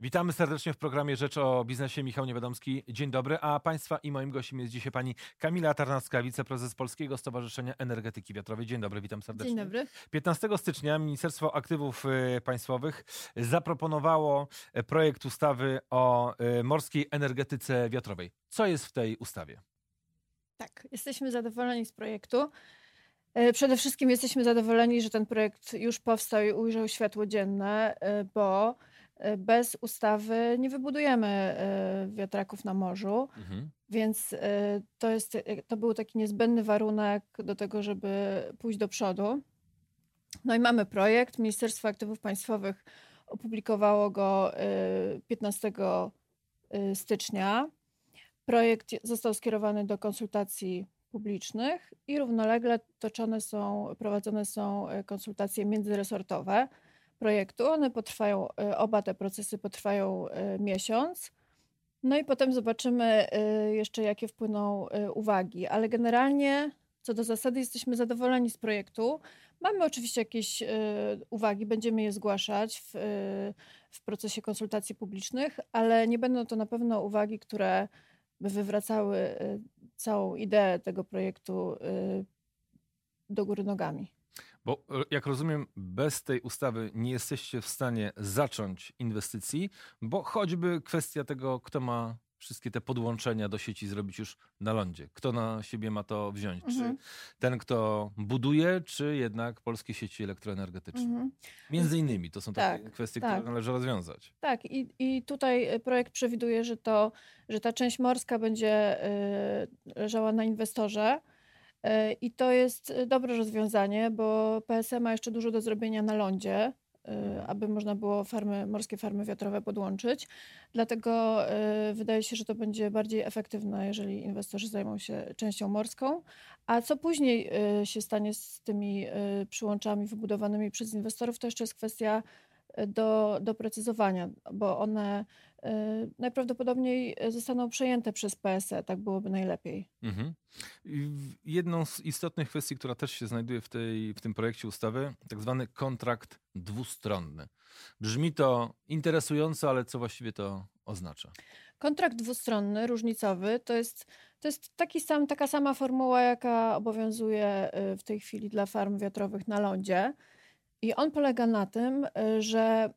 Witamy serdecznie w programie Rzecz o Biznesie. Michał Niewiadomski. Dzień dobry. A Państwa i moim gościem jest dzisiaj pani Kamila Tarnowska, wiceprezes Polskiego Stowarzyszenia Energetyki Wiatrowej. Dzień dobry, witam serdecznie. Dzień dobry. 15 stycznia Ministerstwo Aktywów y, Państwowych zaproponowało y, projekt ustawy o y, morskiej energetyce wiatrowej. Co jest w tej ustawie? Tak, jesteśmy zadowoleni z projektu. E, Przede wszystkim jesteśmy zadowoleni, że ten projekt już powstał i ujrzał światło dzienne, e, bo e, bez ustawy nie wybudujemy e, wiatraków na morzu, Mhm. więc e, to, jest, to był taki niezbędny warunek do tego, żeby pójść do przodu. No i mamy projekt. Ministerstwo Aktywów Państwowych opublikowało go e, 15 stycznia. Projekt został skierowany do konsultacji publicznych i równolegle toczone są, prowadzone są konsultacje międzyresortowe projektu. One potrwają, e, oba te procesy potrwają e, miesiąc. No i potem zobaczymy e, jeszcze, jakie wpłyną uwagi, ale generalnie co do zasady jesteśmy zadowoleni z projektu. Mamy oczywiście jakieś uwagi, będziemy je zgłaszać w, w procesie konsultacji publicznych, ale nie będą to na pewno uwagi, które by wywracały całą ideę tego projektu do góry nogami. Bo y, jak rozumiem, bez tej ustawy nie jesteście w stanie zacząć inwestycji, bo choćby kwestia tego, kto ma wszystkie te podłączenia do sieci zrobić już na lądzie. Kto na siebie ma to wziąć? Mhm. Czy ten, kto buduje, czy jednak polskie sieci elektroenergetyczne? Mhm. Między innymi to są takie Tak, kwestie, tak. które należy rozwiązać. Tak, i, i tutaj y, projekt przewiduje, że, to, że ta część morska będzie y, leżała na inwestorze. Y, I to jest y, dobre rozwiązanie, bo PSE ma jeszcze dużo do zrobienia na lądzie, y, aby można było farmy, morskie farmy wiatrowe podłączyć. Dlatego wydaje się, że to będzie bardziej efektywne, jeżeli inwestorzy zajmą się częścią morską. A co później się stanie z tymi przyłączami wybudowanymi przez inwestorów, to jeszcze jest kwestia do doprecyzowania, bo one najprawdopodobniej zostaną przejęte przez PSE, tak byłoby najlepiej. Mhm. Jedną z istotnych kwestii, która też się znajduje w, tej, w tym projekcie ustawy, tak zwany kontrakt dwustronny. Brzmi to interesująco, ale co właściwie to oznacza? Kontrakt dwustronny, różnicowy, to jest, to jest taki sam, taka sama formuła, jaka obowiązuje y, w tej chwili dla farm wiatrowych na lądzie. I on polega na tym, y, że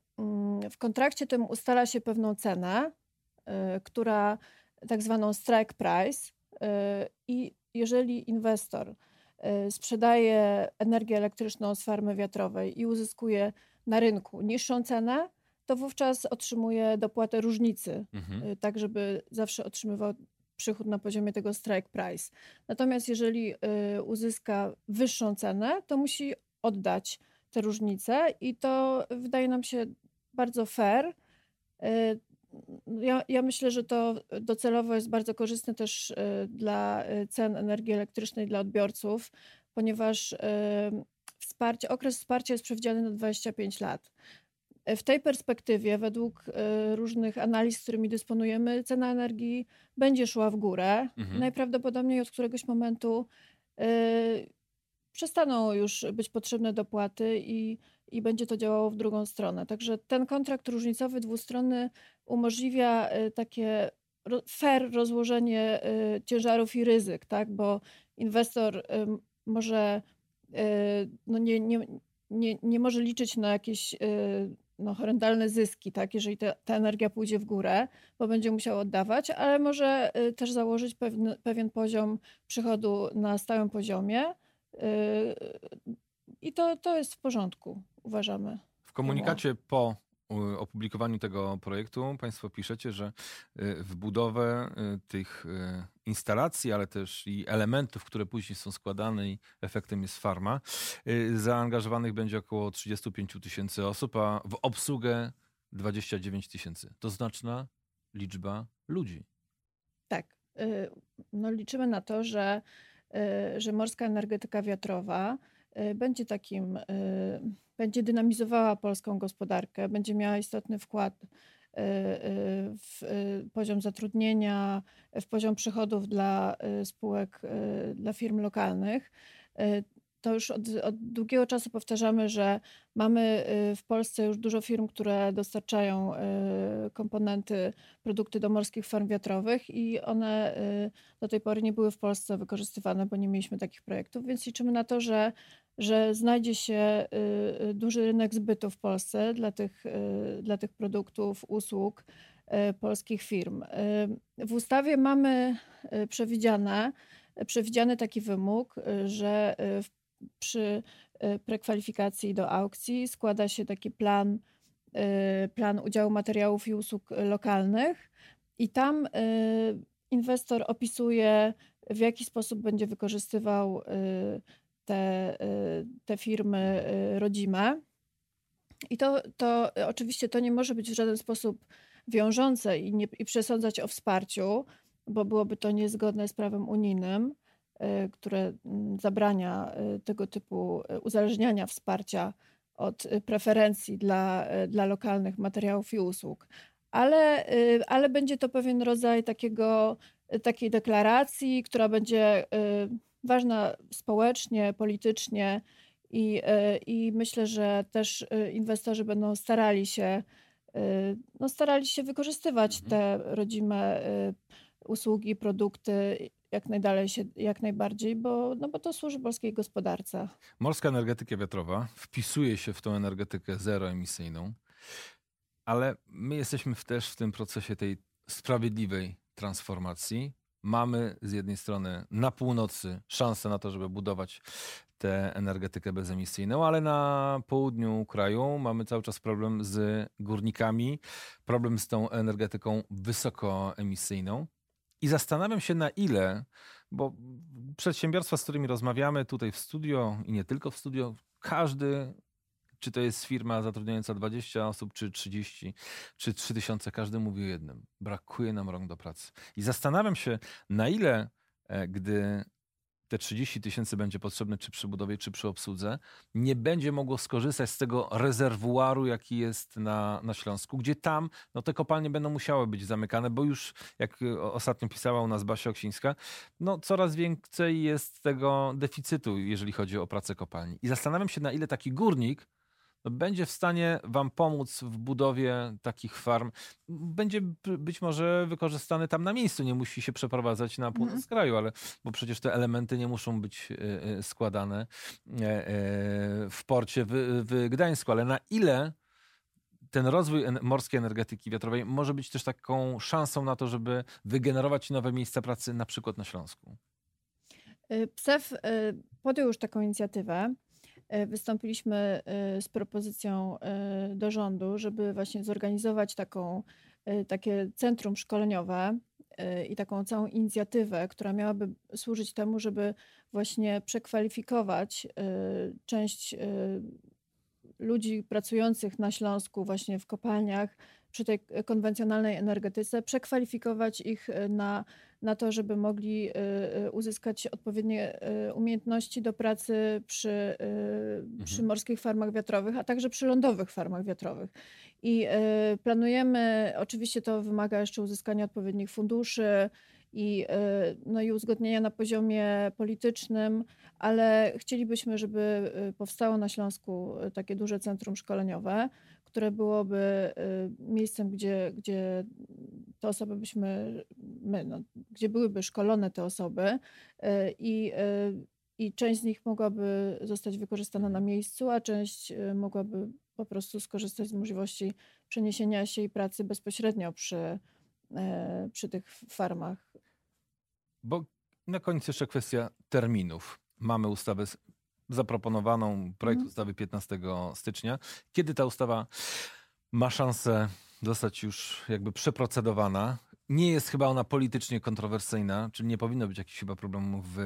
w kontrakcie tym ustala się pewną cenę, y, która tak zwaną strike price. y, I jeżeli inwestor y, sprzedaje energię elektryczną z farmy wiatrowej i uzyskuje na rynku niższą cenę, to wówczas otrzymuje dopłatę różnicy Mhm. tak żeby zawsze otrzymywał przychód na poziomie tego strike price. Natomiast jeżeli uzyska wyższą cenę, to musi oddać tę różnicę i to wydaje nam się bardzo fair. Y, Ja, ja myślę, że to docelowo jest bardzo korzystne też y, dla y, cen energii elektrycznej dla odbiorców, ponieważ wsparcie, okres wsparcia jest przewidziany na 25 lat. W tej perspektywie, według różnych analiz, którymi dysponujemy, cena energii będzie szła w górę. Mhm. Najprawdopodobniej od któregoś momentu przestaną już być potrzebne dopłaty i, i będzie to działało w drugą stronę. Także ten kontrakt różnicowy, dwustronny umożliwia y, takie fair rozłożenie y, ciężarów i ryzyk, tak? bo inwestor może y, no nie, nie, nie, nie może liczyć na jakieś no, horrendalne zyski, tak, jeżeli ta, ta energia pójdzie w górę, bo będzie musiał oddawać, ale może też założyć pewien, pewien poziom przychodu na stałym poziomie. I to, to jest w porządku, uważamy. W komunikacie po opublikowaniu tego projektu Państwo piszecie, że y, w budowę y, tych y, instalacji, ale też i elementów, które później są składane i efektem jest farma, zaangażowanych będzie około 35 tysięcy osób, a w obsługę 29 tysięcy. To znaczna liczba ludzi. Tak. No, liczymy na to, że, że morska energetyka wiatrowa będzie takim, y, będzie dynamizowała polską gospodarkę, będzie miała istotny wkład y, y, w y, poziom zatrudnienia, w poziom przychodów dla y, spółek, y, dla firm lokalnych. Y, To już od, od długiego czasu powtarzamy, że mamy y, w Polsce już dużo firm, które dostarczają y, komponenty, produkty do morskich farm wiatrowych i one do tej pory nie były w Polsce wykorzystywane, bo nie mieliśmy takich projektów, więc liczymy na to, że, że znajdzie się duży rynek zbytu w Polsce dla tych, dla tych produktów, usług polskich firm. W ustawie mamy przewidziane, przewidziany taki wymóg, że przy Y, prekwalifikacji do aukcji składa się taki plan, y, plan udziału materiałów i usług lokalnych i tam y, inwestor opisuje, w jaki sposób będzie wykorzystywał te, te firmy rodzime. I to, to oczywiście to nie może być w żaden sposób wiążące i, nie, i przesądzać o wsparciu, bo byłoby to niezgodne z prawem unijnym. Y, które mm, zabrania y, tego typu y, uzależniania wsparcia od preferencji dla, dla lokalnych materiałów i usług. Ale, ale będzie to pewien rodzaj takiego, takiej deklaracji, która będzie ważna społecznie, politycznie i, i myślę, że też inwestorzy będą starali się, no starali się wykorzystywać mhm. te rodzime usługi, produkty jak najdalej się, jak najbardziej, bo, no bo to służy polskiej gospodarce. Morska energetyka wiatrowa wpisuje się w tą energetykę zeroemisyjną, ale my jesteśmy też w tym procesie tej sprawiedliwej transformacji. Mamy z jednej strony na północy szansę na to, żeby budować tę energetykę bezemisyjną, ale na południu kraju mamy cały czas problem z górnikami, problem z tą energetyką wysokoemisyjną. I zastanawiam się na ile, bo przedsiębiorstwa, z którymi rozmawiamy tutaj w studio i nie tylko w studio, każdy, czy to jest firma zatrudniająca 20 osób, czy 30, czy 3000, każdy mówi o jednym. Brakuje nam rąk do pracy. I zastanawiam się, na ile, e, gdy te 30 tysięcy będzie potrzebne czy przy budowie, czy przy obsłudze, nie będzie mogło skorzystać z tego rezerwuaru, jaki jest na, na Śląsku, gdzie tam no, te kopalnie będą musiały być zamykane, bo już, jak ostatnio pisała u nas Basia Oksińska, no, coraz więcej jest tego deficytu, jeżeli chodzi o pracę kopalni. I zastanawiam się, na ile taki górnik będzie w stanie Wam pomóc w budowie takich farm. Będzie być może wykorzystany tam na miejscu, nie musi się przeprowadzać na północ mm. kraju, ale bo przecież te elementy nie muszą być e, e, składane e, w porcie w, w Gdańsku. Ale na ile ten rozwój morskiej energetyki wiatrowej może być też taką szansą na to, żeby wygenerować nowe miejsca pracy, na przykład na Śląsku? PSEF podjął już taką inicjatywę. E, wystąpiliśmy e, z propozycją e, do rządu, żeby właśnie zorganizować taką, takie centrum szkoleniowe i taką całą inicjatywę, która miałaby służyć temu, żeby właśnie przekwalifikować część ludzi pracujących na Śląsku, właśnie w kopalniach, przy tej konwencjonalnej energetyce, przekwalifikować ich na na to, żeby mogli y, uzyskać odpowiednie umiejętności do pracy przy, przy mhm. morskich farmach wiatrowych, a także przy lądowych farmach wiatrowych. I planujemy, oczywiście to wymaga jeszcze uzyskania odpowiednich funduszy, i, no i uzgodnienia na poziomie politycznym, ale chcielibyśmy, żeby powstało na Śląsku takie duże centrum szkoleniowe, które byłoby miejscem, gdzie, gdzie te osoby byśmy, my, no, gdzie byłyby szkolone te osoby i, i część z nich mogłaby zostać wykorzystana na miejscu, a część mogłaby po prostu skorzystać z możliwości przeniesienia się i pracy bezpośrednio przy, przy tych farmach. Bo na koniec jeszcze kwestia terminów. Mamy ustawę zaproponowaną, projekt mhm. ustawy 15 stycznia. Kiedy ta ustawa ma szansę zostać już jakby przeprocedowana. Nie jest chyba ona politycznie kontrowersyjna, czyli nie powinno być jakichś chyba problemów w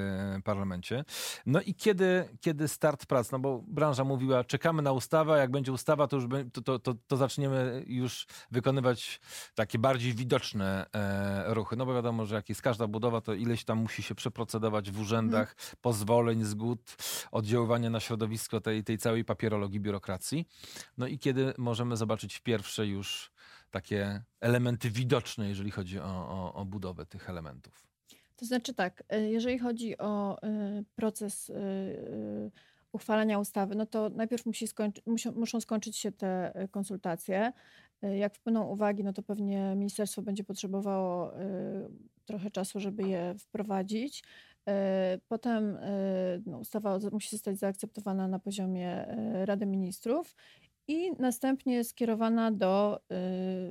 parlamencie. No i kiedy, kiedy start prac? No bo branża mówiła, czekamy na ustawę, jak będzie ustawa, to już to, to, to, to zaczniemy już wykonywać takie bardziej widoczne e, ruchy. No bo wiadomo, że jak jest każda budowa, to ileś tam musi się przeprocedować w urzędach, hmm. pozwoleń, zgód, oddziaływania na środowisko tej, tej całej papierologii, biurokracji. No i kiedy możemy zobaczyć pierwsze już takie elementy widoczne, jeżeli chodzi o, o, o budowę tych elementów? To znaczy tak, e, jeżeli chodzi o e, proces e, uchwalania ustawy, no to najpierw musi skończy, muszą, muszą skończyć się te konsultacje. Jak wpłyną uwagi, no to pewnie ministerstwo będzie potrzebowało trochę czasu, żeby je wprowadzić. Potem no, ustawa musi zostać zaakceptowana na poziomie Rady Ministrów i następnie skierowana do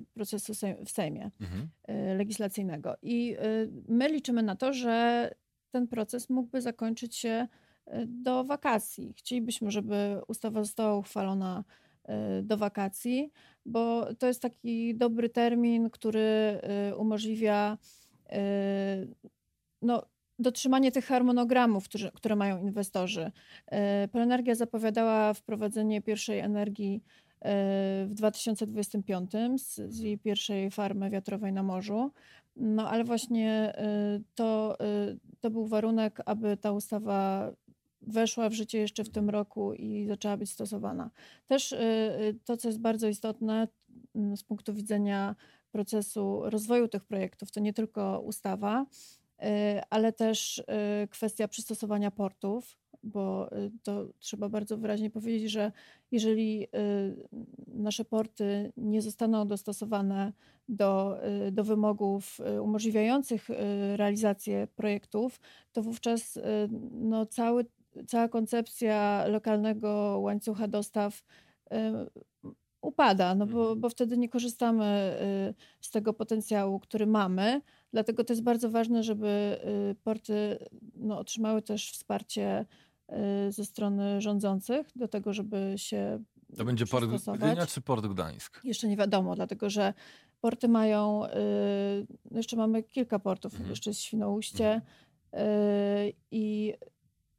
y, procesu w Sejmie Mhm. y, legislacyjnego. I y, my liczymy na to, że ten proces mógłby zakończyć się do wakacji. Chcielibyśmy, żeby ustawa została uchwalona do wakacji, bo to jest taki dobry termin, który umożliwia no, dotrzymanie tych harmonogramów, którzy, które mają inwestorzy. Y, Polenergia zapowiadała wprowadzenie pierwszej energii y, w 2025 z, z jej pierwszej farmy wiatrowej na morzu. No ale właśnie y, to, to był warunek, aby ta ustawa weszła w życie jeszcze w tym roku i zaczęła być stosowana. Też to, co jest bardzo istotne z punktu widzenia procesu rozwoju tych projektów, to nie tylko ustawa, ale też y, kwestia przystosowania portów, bo y, to trzeba bardzo wyraźnie powiedzieć, że jeżeli y, nasze porty nie zostaną dostosowane do, y, do wymogów y, umożliwiających y, realizację projektów, to wówczas y, no, cały, cała koncepcja lokalnego łańcucha dostaw y, upada, no bo, Mhm. bo wtedy nie korzystamy y, z tego potencjału, który mamy. Dlatego to jest bardzo ważne, żeby y, porty no, otrzymały też wsparcie y, ze strony rządzących do tego, żeby się To będzie port. Gdynia czy port Gdańsk? Jeszcze nie wiadomo, dlatego że porty mają, y, no jeszcze mamy kilka portów, Mhm. jeszcze jest Świnoujście y, i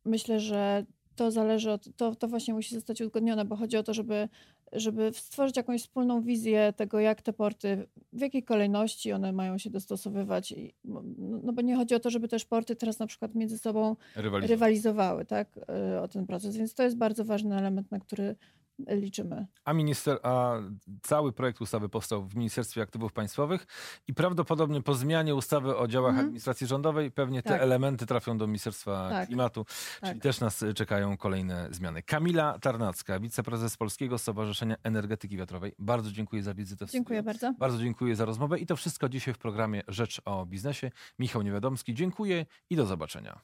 myślę, że to zależy od, to, to właśnie musi zostać uzgodnione, bo chodzi o to, żeby, żeby stworzyć jakąś wspólną wizję tego, jak te porty, w jakiej kolejności one mają się dostosowywać. I, no, no bo nie chodzi o to, żeby też porty teraz na przykład między sobą Rywalizować. rywalizowały tak, y, o ten proces, więc to jest bardzo ważny element, na który liczymy. A, minister, a cały projekt ustawy powstał w Ministerstwie Aktywów Państwowych i prawdopodobnie po zmianie ustawy o działach Mhm. administracji rządowej pewnie te Tak. elementy trafią do Ministerstwa Tak. Klimatu, Tak. czyli też nas y, czekają kolejne zmiany. Kamila Tarnacka, wiceprezes Polskiego Stowarzyszenia Energetyki Wiatrowej. Bardzo dziękuję za wizytę Dziękuję bardzo. Bardzo dziękuję za rozmowę i to wszystko dzisiaj w programie Rzecz o Biznesie. Michał Niewiadomski, dziękuję i do zobaczenia.